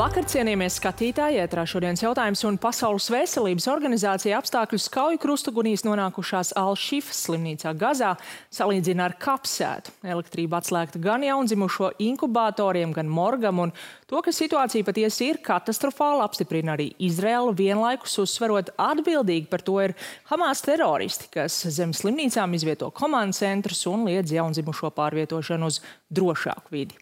Labvakar, cienījamies skatītāji! Ētrā šodienas jautājums un Pasaules veselības organizācija apstākļus kauju krustugunīs nonākušās Al-Šifas slimnīcā Gazā salīdzina ar kapsētu. Elektrība atslēgta gan jaundzimušo inkubatoriem, gan morgam, un to, ka situācija patiesi ir katastrofāla, apstiprina arī Izraela vienlaikus uzsverot atbildīgi par to ir Hamas teroristi, kas zem slimnīcām izvieto komandu centrus un liedz jaundzimušo pārvietošanu uz drošāku vidi.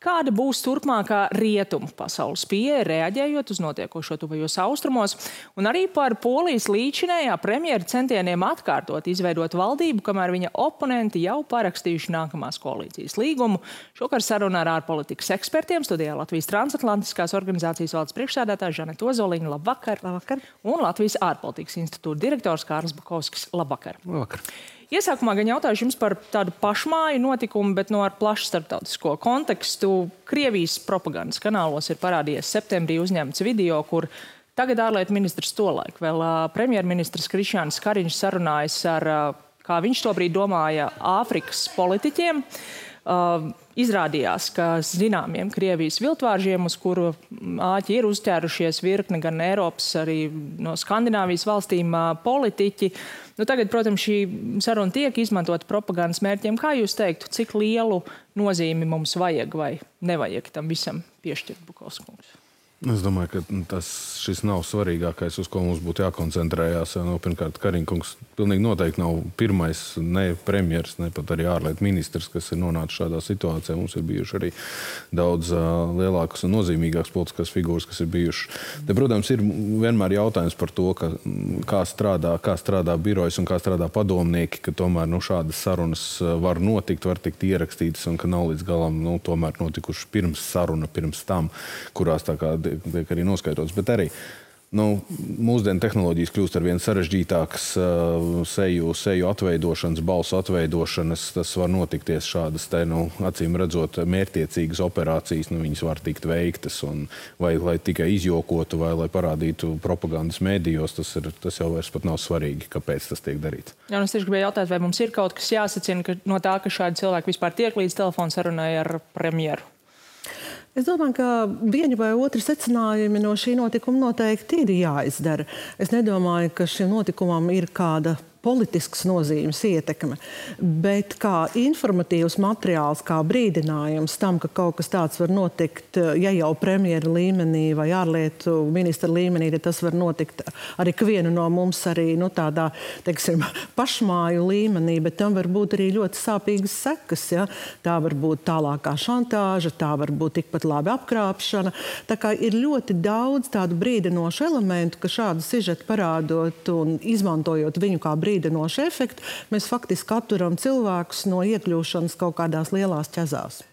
Kāda būs turpmākā rietumu pasaules pieeja, reaģējot uz notiekošo tuvajos austrumos, un arī par Polijas līdzinējā premjera centieniem atkārtot izveidot valdību, kamēr viņa oponenti jau parakstījuši nākamās koalīcijas līgumu. Šokar saruna ar ārpolitikas ekspertiem studijā Latvijas transatlantiskās organizācijas valdes priekšsēdētāja Žaneta Ozoliņa. Labvakar! Labvakar! Un Latvijas ārpolitikas institūta direktors Kārlis Bukovskis. Labvakar! Labvakar. Iesākumā gan jautāšu jums par tādu pašmāju notikumu, bet no ar plašu starptautisko kontekstu. Krievijas propagandas kanālos ir parādījies septembrī uzņemts video, kur tagad ārlietu ministrs tolaik vēl premjerministrs Krišjāns Kariņš sarunājas ar, kā viņš to brīdi domāja, Āfrikas politiķiem. Uh, izrādījās, ka zināmiem Krievijas viltvāržiem, uz kuru āķi ir uzķērušies virkne gan Eiropas, arī no Skandināvijas valstīm politiķi, uh, Nu, tagad, protams, šī saruna tiek izmantota propagandas mērķiem. Kā jūs teiktu, cik lielu nozīmi mums vajag vai nevajag tam visam piešķirt Bukovskungs? Es domāju, ka tas nav svarīgākais, uz ko mums būtu jākoncentrējas. Nu, pirmkārt, Kariņkungs pilnīgi noteikti nav pirmais ne premjeras, ne pat arī ārlietu ministrs, kas ir nonācis šādā situācijā. Mums ir bijuši arī daudz uh, lielākas un nozīmīgākas politiskās figūras, kas ir bijušas. Te, protams, ir vienmēr jautājums par to, ka, kā, strādā, kā strādā birojas un kā strādā padomnieki, ka tomēr nu, šādas sarunas var notikt, var tikt ierakstītas un ka nav līdz galam nu, notikušas pirms saruna, pirms tam, kurās tā kā tiek arī noskaidrots. Bet arī nu, mūsdienu tehnoloģijas kļūst ar vien sarežģītākas, uh, seju, seju atveidošanas, balsu atveidošanas. Tas var notikties šādas, te, nu, acīm redzot, mērķtiecīgas operācijas. Nu, viņas var tikt veiktas, un, vai lai tikai izjokotu, vai lai parādītu propagandas mēdījos. Tas, ir, tas jau vairs nav svarīgi, kāpēc tas tiek darīts. Jā, es tieši gribēju jautāt, vai mums ir kaut kas jāsacina no tā, ka šādi cilvēki vispār tiek līdz telefona sarunai ar premjeru. Es domāju, ka viena vai otra secinājumi no šī notikuma noteikti ir jāizdara. Es nedomāju, ka šim notikumam ir kāda politiskas nozīmes ietekme, bet kā informatīvs materiāls, kā brīdinājums tam, ka kaut kas tāds var notikt, ja jau premjera līmenī vai ārlietu ministra līmenī, tad tas var notikt arī vienu no mums arī nu, tādā, teiksim, pašmāju līmenī, bet tam var būt arī ļoti sāpīgas sekas. Ja? Tā var būt tālākā šantāža, tā var būt tikpat labi apkrāpšana. Tā kā ir ļoti daudz tādu brīdinošu elementu, ka šādu sižetu parādot un izmantojot viņu kā brīdinājumu, brīdinošu efektu, mēs faktiski atturam cilvēkus no iekļūšanas kaut kādās lielās ķezās.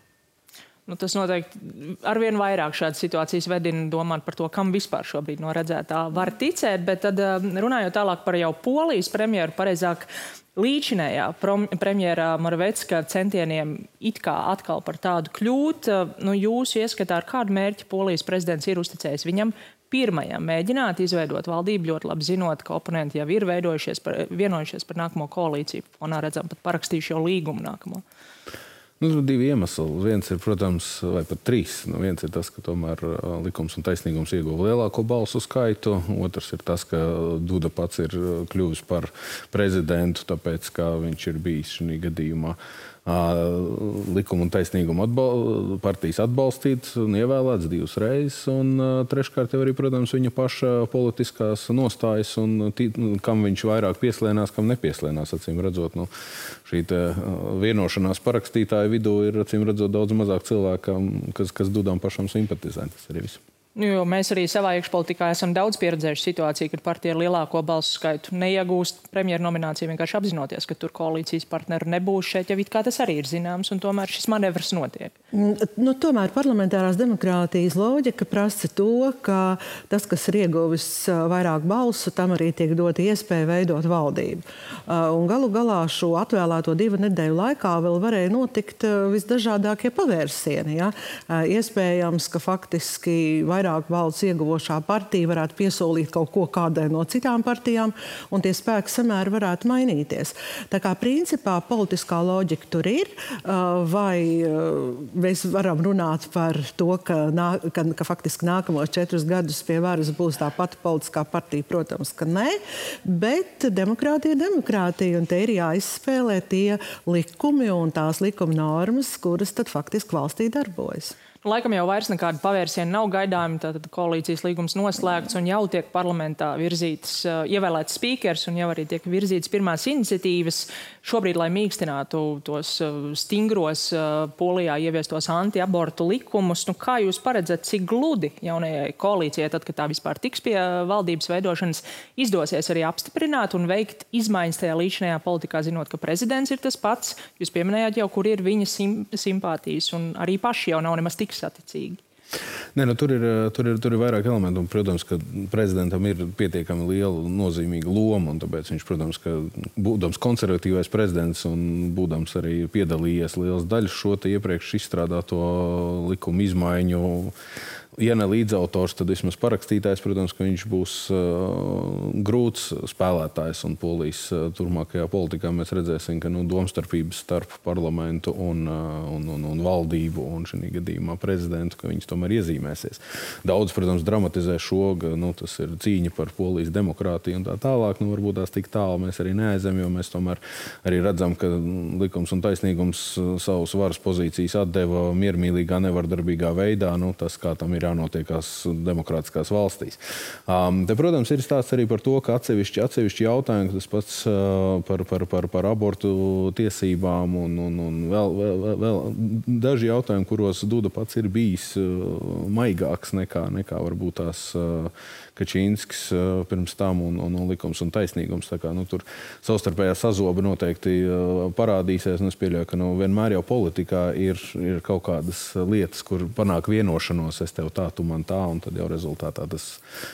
Nu, tas noteikti arvien vairāk šādas situācijas vedina domāt par to, kam vispār šobrīd no redzētā var ticēt. Bet tad, um, runājot tālāk par jau polijas premjeru, pareizāk līdzinējā premjerā Moravecka centieniem it kā atkal par tādu kļūt, uh, nu, jūsu ieskatā ar kādu mērķi polijas prezidents ir uzticējis viņam pirmajam mēģināt izveidot valdību, ļoti labi zinot, ka oponenti jau ir veidojušies par, vienojušies par nākamo koalīciju. Un redzam, pat parakstījuši jau līgumu nākamo. Nu, divi iemesli. Viens ir, protams, vai pat trīs. Nu, viens ir tas, ka tomēr likums un taisnīgums ieguva lielāko balsu skaitu. Otrs ir tas, ka Duda pats ir kļuvis par prezidentu, tāpēc, ka viņš ir bijis šajā gadījumā likuma un taisnīguma atbal partijas atbalstīts un ievēlēts divas reizes. Un treškārt, jau arī, protams, viņa paša politiskās nostājas un tī, kam viņš vairāk pieslēnās, kam nepieslēnās. Acīm redzot, nu, šī vienošanās parakstītāju vidū ir acīm redzot daudz mazāk cilvēku, kas, kas dudām pašam simpatizē. Tas arī viss. Nu, jo mēs arī savā iekšpolitikā esam daudz pieredzējuši situāciju, kad partija ar lielāko balsu skaitu neiegūst premjeru nomināciju, vienkārši apzinoties, ka tur koalīcijas partneru nebūs. Šeit jau tas arī ir zināms, un tomēr šis manevrs notiek. Mm, nu, tomēr parlamentārās demokrātijas loģika prasa to, ka tas, kas ir ieguvis vairāk balsu, tam arī tiek dota iespēja veidot valdību. Un galu galā šo atvēlēto divu nedēļu laikā vēl varēja notikt visdažādākie pavērsieni. Ja? Iespējams, ka faktiski vairāk vairāk balsu ieguvošā partija varētu piesolīt kaut ko kādai no citām partijām, un tie spēki samēri varētu mainīties. Tā kā principā politiskā loģika tur ir, vai mēs varam runāt par to, ka, nā, ka, ka faktiski nākamos četrus gadus pie varas būs tā pati politiskā partija, protams, ka nē, bet demokrātija ir demokrātija, un te ir jāizspēlē tie likumi un tās likuma normas, kuras tad faktiski valstī darbojas. Laikam jau vairs nekāda pavērsiena nav gaidāma. Tad koalīcijas līgums noslēgts un jau tiek parlamentā virzīts, uh, ievēlēts spīkers un jau arī tiek virzīts pirmās iniciatīvas. Šobrīd, lai mīkstinātu tos stingros polijā ieviestos antiabortu likumus, nu, kā jūs paredzat, cik gludi jaunajai koalīcijai, tad, kad tā vispār tiks pie valdības veidošanas, izdosies arī apstiprināt un veikt izmaiņas tajā līdzinājā politikā, zinot, ka prezidents ir tas pats. Jūs pieminējāt jau, kur ir viņa sim simpātijas, un arī paši jau nav nemaz tik saticīgi. Nē, nu, tur, ir, tur, ir, tur ir vairāk elementu. Un, protams, ka prezidentam ir pietiekami liela nozīmīga loma. Tāpēc viņš, protams, ka, būdams konservatīvais prezidents un būdams arī piedalījies liels daļas šo iepriekš izstrādāto likumu izmaiņu ja ne līdzautors, tad vismaz parakstītājs, protams, ka viņš būs uh, grūts spēlētājs. Un polijas uh, turpmākajā politikā mēs redzēsim, ka nu, domstarpības starp parlamentu un, uh, un, un, un valdību un šī gadījumā prezidentu, ka viņas tomēr iezīmēsies. Daudz, protams, dramatizē šo, ka nu, tas ir cīņa par polijas demokrātiju un tā tālāk. Nu, varbūt tās tik tālu mēs arī neaizem, jo mēs tomēr arī redzam, ka likums un taisnīgums savus varas pozīcijas atdeva miermīlīgā, nevardarbīgā veidā. Nu, tas, kā tam ir jānotiekās demokrātiskās valstīs. Um, te, protams, ir stāsts arī par to, ka atsevišķi, atsevišķi jautājumi, tas pats uh, par, par, par, par abortu tiesībām un, un, un vēl, vēl, vēl daži jautājumi, kuros Duda pats ir bijis uh, maigāks nekā, nekā varbūt tās. Uh, Kačīnskis uh, pirms tam un, un, un likums un taisnīgums. Kā, nu, tur savstarpējā sazoba noteikti uh, parādīsies. Es pieļauju, ka nu, vienmēr jau politikā ir, ir kaut kādas lietas, kur panāk vienošanos. Es tev tā, tu man tā, un tad jau rezultātā tas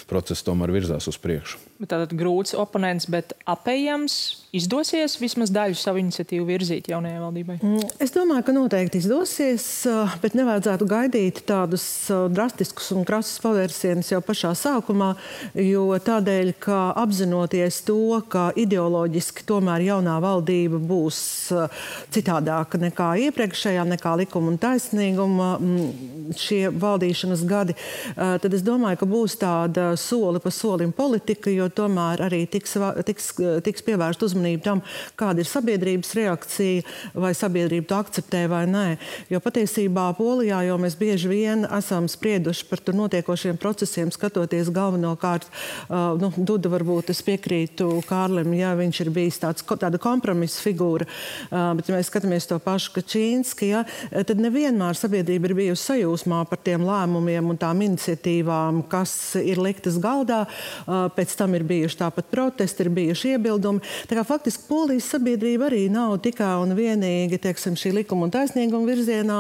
process tomēr virzās uz priekšu. Tātad grūts oponents, bet apējams izdosies vismaz daļu savu iniciatīvu virzīt jaunajai valdībai? Mm, es domāju, ka noteikti izdosies, uh, bet nevajadzētu gaidīt tādus drastiskus un krasus pavērsienus jau pašā sākumā jo tādēļ, ka apzinoties to, ka ideoloģiski tomēr jaunā valdība būs uh, citādāka nekā iepriekšējā, nekā likuma un taisnīguma mm, šie valdīšanas gadi, tad es domāju, ka būs tāda soli pa solim politika, jo tomēr arī tiks, tiks, tiks pievērst uzmanību tam, kāda ir sabiedrības reakcija, vai sabiedrība to akceptē vai nē. Jo patiesībā Polijā jau mēs bieži vien esam sprieduši par tur notiekošiem procesiem, skatoties galveno galvenokārt, uh, nu, Duda varbūt es piekrītu Kārlim, ja viņš ir bijis tāds, tāda kompromisa figūra, uh, bet ja mēs skatāmies to pašu Kačīnski, ja, tad nevienmēr sabiedrība ir bijusi sajūsmā par tiem lēmumiem un tām iniciatīvām, kas ir liktas galdā. Uh, pēc tam ir bijuši tāpat protesti, ir bijuši iebildumi. Tā kā faktiski polijas sabiedrība arī nav tikai un vienīgi teiksim, šī likuma un taisnīguma virzienā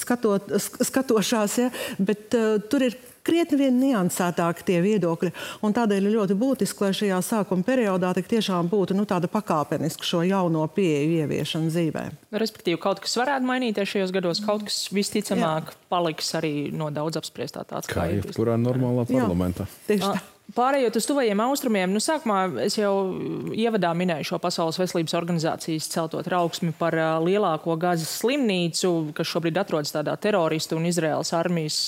skatot, skatošās, ja, bet uh, tur ir krietni vien niansētāki tie viedokļi. Tādēļ ir ļoti būtiski, lai šajā sākuma periodā tiešām būtu nu, tāda pakāpeniska šo jauno pieeju ieviešana dzīvē. Respektīvi, kaut kas varētu mainīties šajos gados, kaut kas visticamāk Jā. paliks arī no daudz apspriestā tāds kā jebkurā normālā parlamentā. Jā, tieši tā. Pārējot uz tuvajiem austrumiem, nu, sākumā es jau ievadā minēju šo Pasaules veselības organizācijas celto trauksmi par lielāko gazas slimnīcu, kas šobrīd atrodas tādā teroristu un Izraels armijas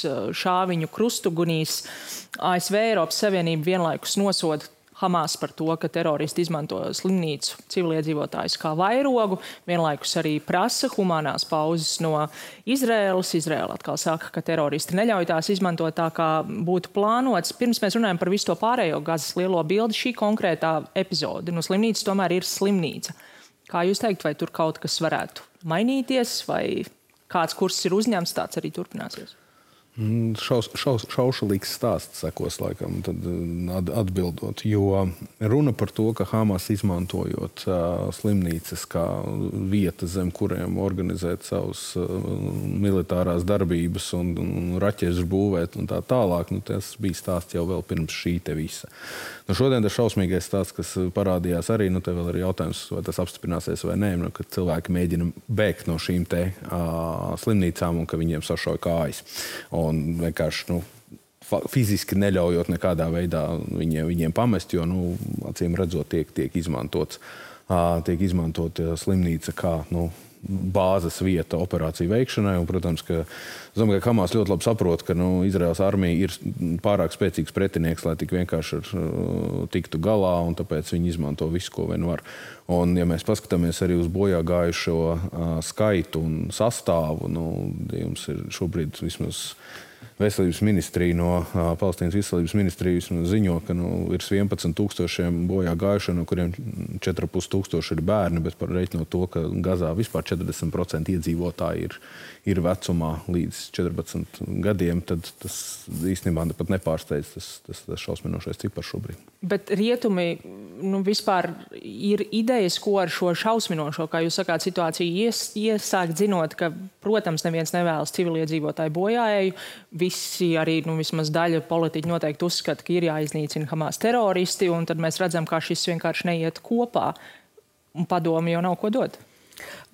šāviņu krustugunīs. ASV Eiropas Savienība vienlaikus nosoda Hamas par to, ka teroristi izmanto slimnīcu civiliedzīvotājus kā vairogu, vienlaikus arī prasa humanās pauzes no Izraēlas. Izraēla atkal saka, ka teroristi neļauj tās izmantot tā, kā būtu plānots. Pirms mēs runājam par visu to pārējo gazas lielo bildi, šī konkrētā epizode no slimnīcas tomēr ir slimnīca. Kā jūs teikt, vai tur kaut kas varētu mainīties, vai kāds kurs ir uzņemts, tāds arī turpināsies? Mm, šaus, šaus, šaušalīgs stāsts sekos, laikam, uh, atbildot. Jo runa par to, ka Hamas izmantojot uh, slimnīcas kā vieta, zem kuriem organizēt savus uh, militārās darbības un, un raķešu būvēt un tā tālāk, nu, tas bija stāsts jau pirms šī visa. Nu, šodien tas šausmīgais stāsts, kas parādījās arī, nu, te vēl ir jautājums, vai tas apstiprināsies vai nē, nu, kad cilvēki mēģina bēgt no šīm te uh, slimnīcām un ka viņiem sašauja kājas. Un vienkārši nu, fiziski neļaujot nekādā veidā viņiem, viņiem pamest, jo, nu, acīm redzot, tiek, tiek izmantots. Tiek izmantota slimnīca kā nu, bāzes vieta operāciju veikšanai. Un, protams, ka, domāju, ka Hamas ļoti labi saprot, ka nu, Izraels armija ir pārāk spēcīgs pretinieks, lai tik vienkārši ar, uh, tiktu galā, un tāpēc viņi izmanto visu, ko vien var. Un, ja mēs paskatāmies arī uz bojā gājušo uh, skaitu un sastāvu, nu, jums ir šobrīd vismaz Veselības ministrija no Palestīnas veselības ministrijas ziņo, ka nu, ir 11,000 bojā gājušie, no kuriem 4,5 ir bērni, bet par reiķinot to, ka Gazā vispār 40% iedzīvotāji ir ir vecumā līdz 14 gadiem, tad tas īstenībā pat nepārsteidz tas, tas, tas šausminošais cipars šobrīd. Bet rietumi nu, vispār ir idejas, ko ar šo šausminošo, kā jūs sakāt, situāciju ies, iesākt, zinot, ka, protams, neviens nevēlas civiliedzīvotāju bojājēju. Visi arī, nu, vismaz daļa politiķi noteikti uzskata, ka ir jāiznīcina Hamas teroristi, un tad mēs redzam, kā šis vienkārši neiet kopā. Padomi jau nav ko dot.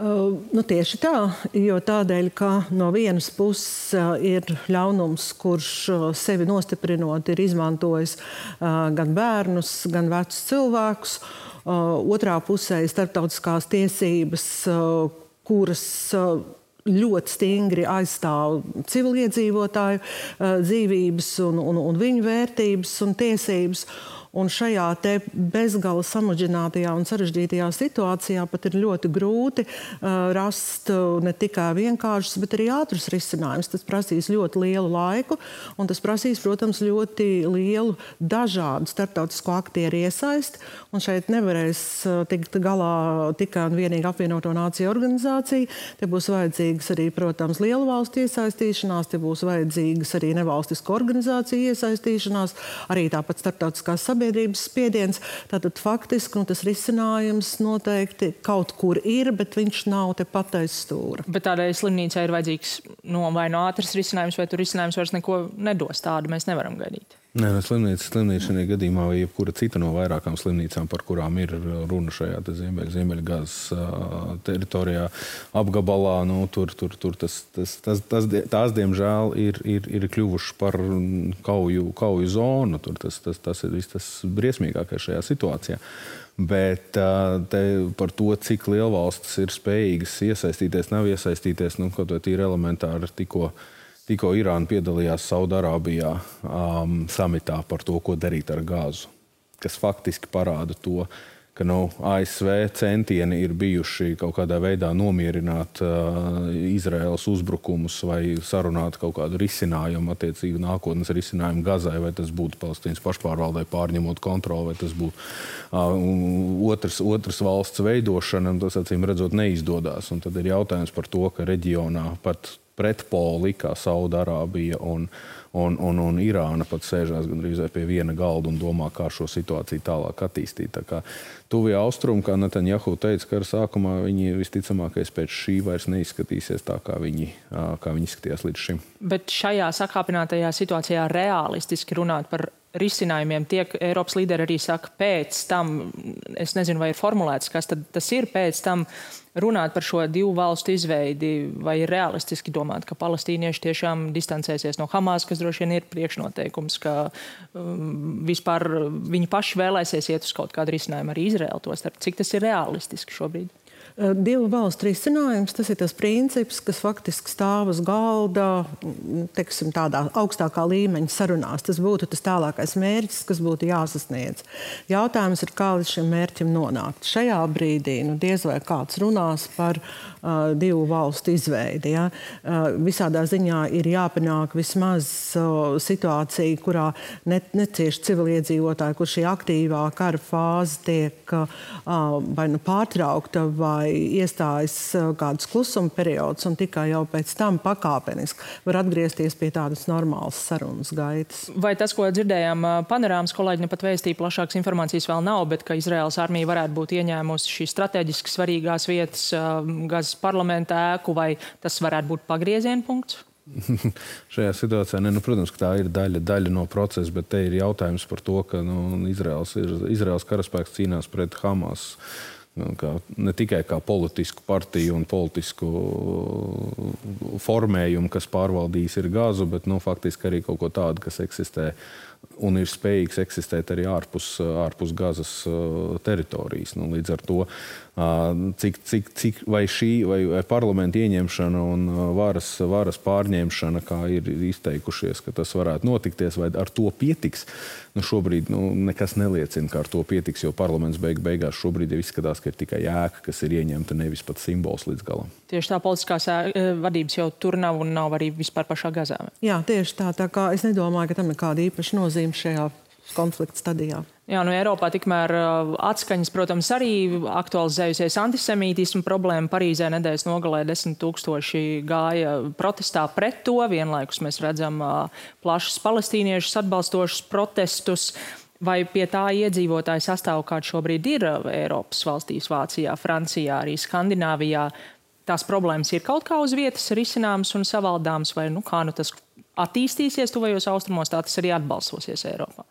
Uh, nu, tieši tā, jo tādēļ, ka no vienas puses uh, ir ļaunums, kurš uh, sevi nostiprinot, ir izmantojis uh, gan bērnus, gan vecus cilvēkus. Uh, otrā pusē ir starptautiskās tiesības, uh, kuras ļoti stingri aizstāv civiliedzīvotāju dzīvības un, un, un viņu vērtības un tiesības. Un šajā bezgala samudžinātajā un sarežģītajā situācijā pat ir ļoti grūti uh, rast uh, ne tikai vienkāršus, bet arī ātrus risinājumus. Tas prasīs ļoti lielu laiku, un tas prasīs, protams, ļoti lielu dažādu starptautisko aktieru iesaisti. Un šeit nevarēs uh, tikt galā tikai un vienīgi apvienoto nāciju organizācija. Te būs vajadzīgas arī, protams, lielu valstu iesaistīšanās, te būs vajadzīgas arī nevalstisko organizāciju iesaistīšanās, arī tāpat starptautiskās sabiedrības sabiedrības spiediens. Tātad faktiski nu, tas risinājums noteikti kaut kur ir, bet viņš nav te pateicis stūra. Bet tādai slimnīcai ir vajadzīgs no, vai no ātrs risinājums, vai tur risinājums vairs neko nedos. Tādu mēs nevaram gaidīt. Nē, no slimnīca, slimnīca šajā gadījumā, vai jebkura cita no vairākām slimnīcām, par kurām ir runa šajā ziemeļ, ziemeļgāzes teritorijā, apgabalā, nu, tur, tur, tur tas, tas, tas, tas, tās, diemžēl, ir, ir, ir kļuvušas par kauju, kauju zonu. Tur tas, tas, tas ir viss tas briesmīgākais šajā situācijā. Bet par to, cik lielvalstis ir spējīgas iesaistīties, nav iesaistīties, nu, kaut vai tīri elementāri tikko Tikko Irāna piedalījās Saudārābijā um, samitā par to, ko darīt ar gāzu, kas faktiski parāda to, ka nu, ASV centieni ir bijuši kaut kādā veidā nomierināt uh, Izraels uzbrukumus vai sarunāt kaut kādu risinājumu, attiecīgi nākotnes risinājumu Gazai, vai tas būtu Palestīnas pašpārvaldē pārņemot kontroli, vai tas būtu uh, otrs, otrs valsts veidošana. Tas acīm redzot neizdodas. Un tad ir jautājums par to, ka reģionā pat pretpoli, kā Saudārābija un, un, un, un Irāna pat sēžās gandrīz pie viena galda un domā, kā šo situāciju tālāk attīstīt. Tā Tuvie austrumi, kā Netanjahu teica, kara sākumā viņi visticamākais pēc šī vairs neizskatīsies tā, kā viņi, kā viņi izskatījās līdz šim. Bet šajā sakāpinātajā situācijā realistiski runāt par risinājumiem tiek Eiropas līderi arī saka pēc tam, es nezinu, vai ir formulēts, kas tas ir pēc tam runāt par šo divu valstu izveidi, vai ir realistiski domāt, ka palestīnieši tiešām distancēsies no Hamas, kas droši vien ir priekšnoteikums, ka um, vispār viņi paši vēlēsies iet uz kaut kādu risinājumu arī Izraēlu to starp. Cik tas ir realistiski šobrīd? Eh, divu valstu risinājums, tas ir tas princips, kas faktiski stāv uz galda teksim, tādā augstākā līmeņa sarunās. Tas būtu tas tālākais mērķis, kas būtu jāsasniedz. Jautājums ir, kā līdz šim mērķim nonākt. Šajā brīdī nu, diez vai kāds runās par uh, divu valstu izveidi. Ja? Uh, visādā ziņā ir jāpanāk vismaz uh, situācija, kurā ne, necieši civiliedzīvotāji, kur šī aktīvā kara fāze tiek uh, vai nu pārtraukta vai vai iestājas uh, kāds klusuma periods, un tikai jau pēc tam pakāpeniski var atgriezties pie tādas normālas sarunas gaitas. Vai tas, ko dzirdējām, uh, panorāmas kolēģi nu pat vēstīja, plašākas informācijas vēl nav, bet ka Izraels armija varētu būt ieņēmusi šīs strateģiski svarīgās vietas, uh, Gazas parlamenta ēku, vai tas varētu būt pagrieziena punkts? Šajā situācijā, ne, nu, protams, tā ir daļa, daļa no procesa, bet te ir jautājums par to, ka nu, Izraels, ir, Izraels karaspēks cīnās pret Hamas Nu, kā, ne tikai kā politisku partiju un politisku formējumu, kas pārvaldījis ir gāzu, bet nu, faktiski arī kaut ko tādu, kas eksistē un ir spējīgs eksistēt arī ārpus, ārpus gazas teritorijas. Nu, līdz ar to cik, cik, cik vai šī vai, vai parlamenta ieņemšana un varas, varas pārņemšana, kā ir izteikušies, ka tas varētu notikties, vai ar to pietiks. Nu, šobrīd nu, nekas neliecina, ka ar to pietiks, jo parlaments beig, beigās šobrīd jau izskatās, ka ir tikai ēka, kas ir ieņemta, nevis pat simbols līdz galam. Tieši tā politiskās vadības jau tur nav un nav arī vispār pašā gazā. Jā, tieši tā. Tā kā es nedomāju, ka tam ir kāda īpaša nozīme šajā konflikta stadijā. Jā, nu Eiropā tikmēr uh, atskaņas, protams, arī aktualizējusies antisemītismu problēma. Parīzē nedēļas nogalē desmit tūkstoši gāja protestā pret to. Vienlaikus mēs redzam uh, plašus palestīniešus atbalstošus protestus. Vai pie tā iedzīvotāju sastāvu, kāds šobrīd ir uh, Eiropas valstīs, Vācijā, Francijā, arī Skandināvijā, tās problēmas ir kaut kā uz vietas risināmas un savaldāmas, vai nu, kā nu tas attīstīsies tuvajos austrumos, tā tas arī atbalsosies Eiropā?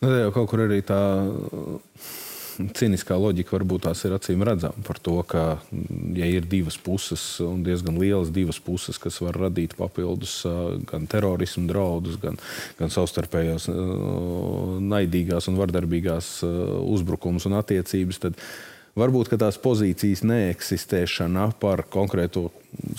Nu, jau kaut kur arī tā cīniskā loģika varbūt tās ir acīm redzama par to, ka, ja ir divas puses, un diezgan lielas divas puses, kas var radīt papildus gan terorismu draudus, gan, gan savstarpējās naidīgās un vardarbīgās uzbrukumus un attiecības, tad varbūt tās pozīcijas neeksistēšana par konkrēto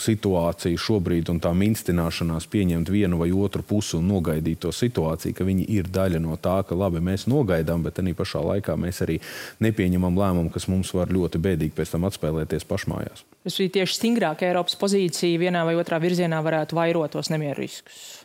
situāciju šobrīd un tā minstināšanās pieņemt vienu vai otru pusi un nogaidīt to situāciju, ka viņi ir daļa no tā, ka labi, mēs nogaidām, bet arī pašā laikā mēs arī nepieņemam lēmumu, kas mums var ļoti bēdīgi pēc tam atspēlēties pašmājās. Tas bija tieši stingrāk Eiropas pozīcija vienā vai otrā virzienā varētu vairot tos nemieru riskus.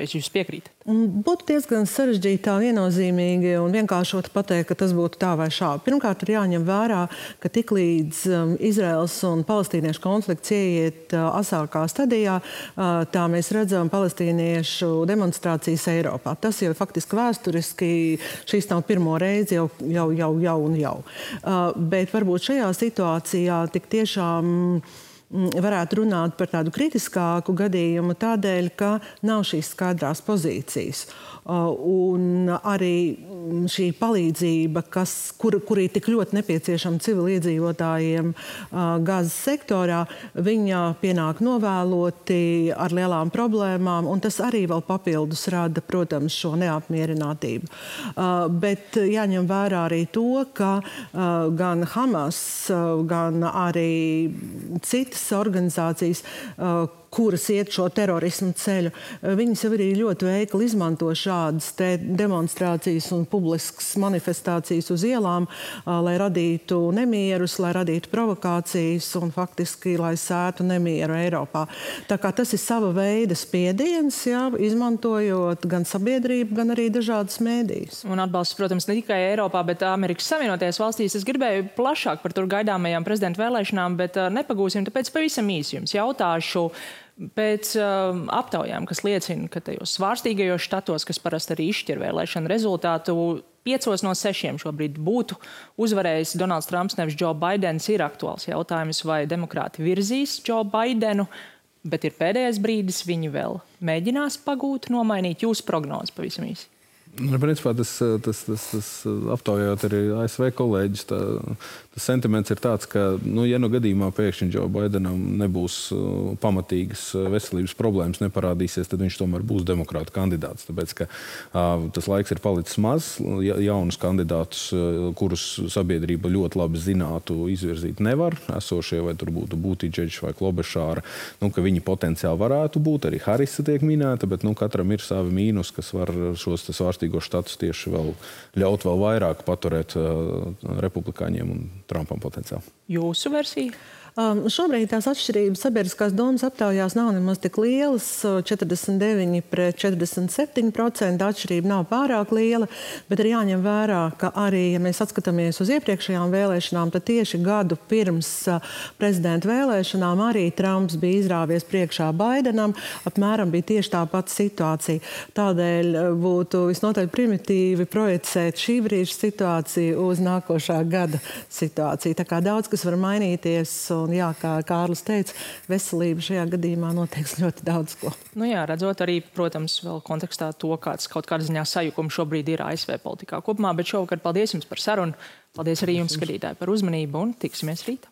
Es jums piekrītu. Būtu diezgan sarežģīti tā viennozīmīgi un vienkāršot pateikt, ka tas būtu tā vai šā. Pirmkārt, ir jāņem vērā, ka tiklīdz um, Izraels un palestīniešu konflikts ieiet uh, asākā stadijā, uh, tā mēs redzam palestīniešu demonstrācijas Eiropā. Tas jau faktiski vēsturiski šīs nav pirmo reizi jau, jau, jau, jau un jau. Uh, bet varbūt šajā situācijā tik tiešām. Varētu runāt par tādu kritiskāku gadījumu, tādēļ, ka nav šīs skaidrās pozīcijas. Uh, un arī mm, šī palīdzība, kas, kur, kur ir tik ļoti nepieciešama civiliedzīvotājiem uh, gazas sektorā, viņa pienāk novēloti ar lielām problēmām, un tas arī vēl papildus rada, protams, šo neapmierinātību. Uh, bet jāņem vērā arī to, ka gan Hamas, gan arī citas organizācijas, kuras iet šo terorismu ceļu, eh, viņas jau arī ļoti veikli izmanto šādas demonstrācijas un publiskas manifestācijas uz ielām, eh, lai radītu nemierus, lai radītu provokācijas un faktiski, lai sētu nemieru Eiropā. Tā kā tas ir sava veida spiediens, jā, izmantojot gan sabiedrību, gan arī dažādas mēdīs. Un atbalsts, protams, ne tikai Eiropā, bet Amerikas Savienotajās valstīs. Es gribēju plašāk par tur gaidāmajām prezidenta vēlēšanām, bet eh, nepagūsim, tāpēc pavisam īsi jums jautāšu. Pēc uh, aptaujām, kas liecina, ka tajos svārstīgajos štatos, kas parasti arī izšķir vēlēšanu rezultātu, piecos no sešiem šobrīd būtu uzvarējis Donalds Trumps, nevis Joe Bidenis, ir aktuāls jautājums, vai demokrāti virzīs Joe Bidenu, bet ir pēdējais brīdis, viņi vēl mēģinās pagūt, nomainīt jūsu prognozes pavisam īsi. Nu, principā tas, tas, tas, tas aptaujājot arī ASV kolēģis, tā, tas sentiments ir tāds, ka, nu, ja nu gadījumā pēkšņi Džo Baidenam nebūs uh, pamatīgas uh, veselības problēmas, neparādīsies, tad viņš tomēr būs demokrāta kandidāts. Tāpēc, ka uh, tas laiks ir palicis maz, ja, jaunus kandidātus, uh, kurus sabiedrība ļoti labi zinātu, izvirzīt nevar. Esošie, vai tur būtu Būtīģeģis vai Klobešāra, nu, ka viņi potenciāli varētu būt. Arī Harisa tiek minēta, bet nu, katram ir savi mīnus, kas var šos svārstīgos štatus tieši vēl ļaut vēl vairāk paturēt uh, republikāņiem un Trumpam potenciāli. Jūsu versija? Um, šobrīd tās atšķirības sabiedriskās domas aptaujās nav nemaz tik lielas. 49 pret 47% atšķirība nav pārāk liela, bet ir jāņem vērā, ka arī, ja mēs atskatāmies uz iepriekšējām vēlēšanām, tad tieši gadu pirms uh, prezidenta vēlēšanām arī Trumps bija izrāvies priekšā Baidenam. Apmēram bija tieši tā pati situācija. Tādēļ uh, būtu visnotaļ primitīvi projicēt šī brīža situāciju uz nākošā gada situāciju. Tā kā daudz kas var mainīties, un jā, kā Kārlis teica, veselība šajā gadījumā noteiks ļoti daudz ko. Nu jā, redzot arī, protams, vēl kontekstā to, kāds kaut kādā ziņā sajukums šobrīd ir ASV politikā kopumā, bet šovakar paldies jums par sarunu. Paldies arī jums, skatītāji, par uzmanību un tiksimies rīt!